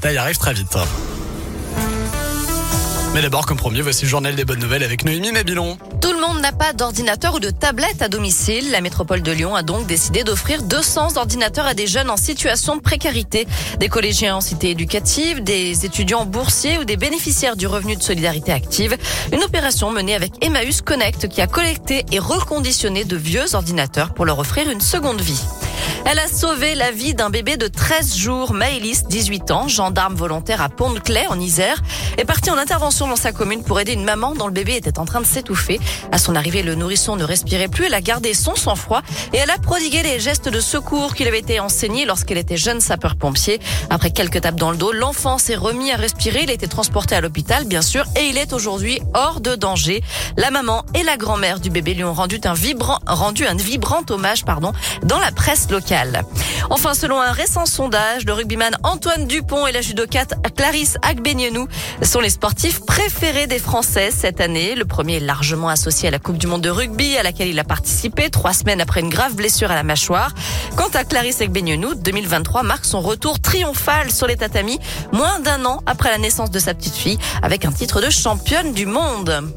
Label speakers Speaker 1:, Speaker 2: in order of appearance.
Speaker 1: très vite. Mais d'abord, comme promis, voici le journal des bonnes nouvelles avec Noémie Nabilon.
Speaker 2: Tout le monde n'a pas d'ordinateur ou de tablette à domicile. La métropole de Lyon a donc décidé d'offrir 200 ordinateurs à des jeunes en situation de précarité. Des collégiens en cité éducative, des étudiants boursiers ou des bénéficiaires du revenu de solidarité active. Une opération menée avec Emmaüs Connect qui a collecté et reconditionné de vieux ordinateurs pour leur offrir une seconde vie. Elle a sauvé la vie d'un bébé de 13 jours. Maëlys, 18 ans, gendarme volontaire à Pont-de-Clay en Isère, est partie en intervention dans sa commune pour aider une maman dont le bébé était en train de s'étouffer. À son arrivée, le nourrisson ne respirait plus. Elle a gardé son sang-froid et elle a prodigué les gestes de secours qui lui avaient été enseignés lorsqu'elle était jeune sapeur-pompier. Après quelques tapes dans le dos, l'enfant s'est remis à respirer. Il a été transporté à l'hôpital, bien sûr, et il est aujourd'hui hors de danger. La maman et la grand-mère du bébé lui ont rendu un vibrant, rendu un vibrant hommage, pardon, dans la presse Enfin, selon un récent sondage, le rugbyman Antoine Dupont et la judocate Clarisse Agbenienou sont les sportifs préférés des Français cette année. Le premier est largement associé à la Coupe du Monde de rugby à laquelle il a participé trois semaines après une grave blessure à la mâchoire. Quant à Clarisse Agbenienou, 2023 marque son retour triomphal sur les tatamis moins d'un an après la naissance de sa petite fille avec un titre de championne du monde.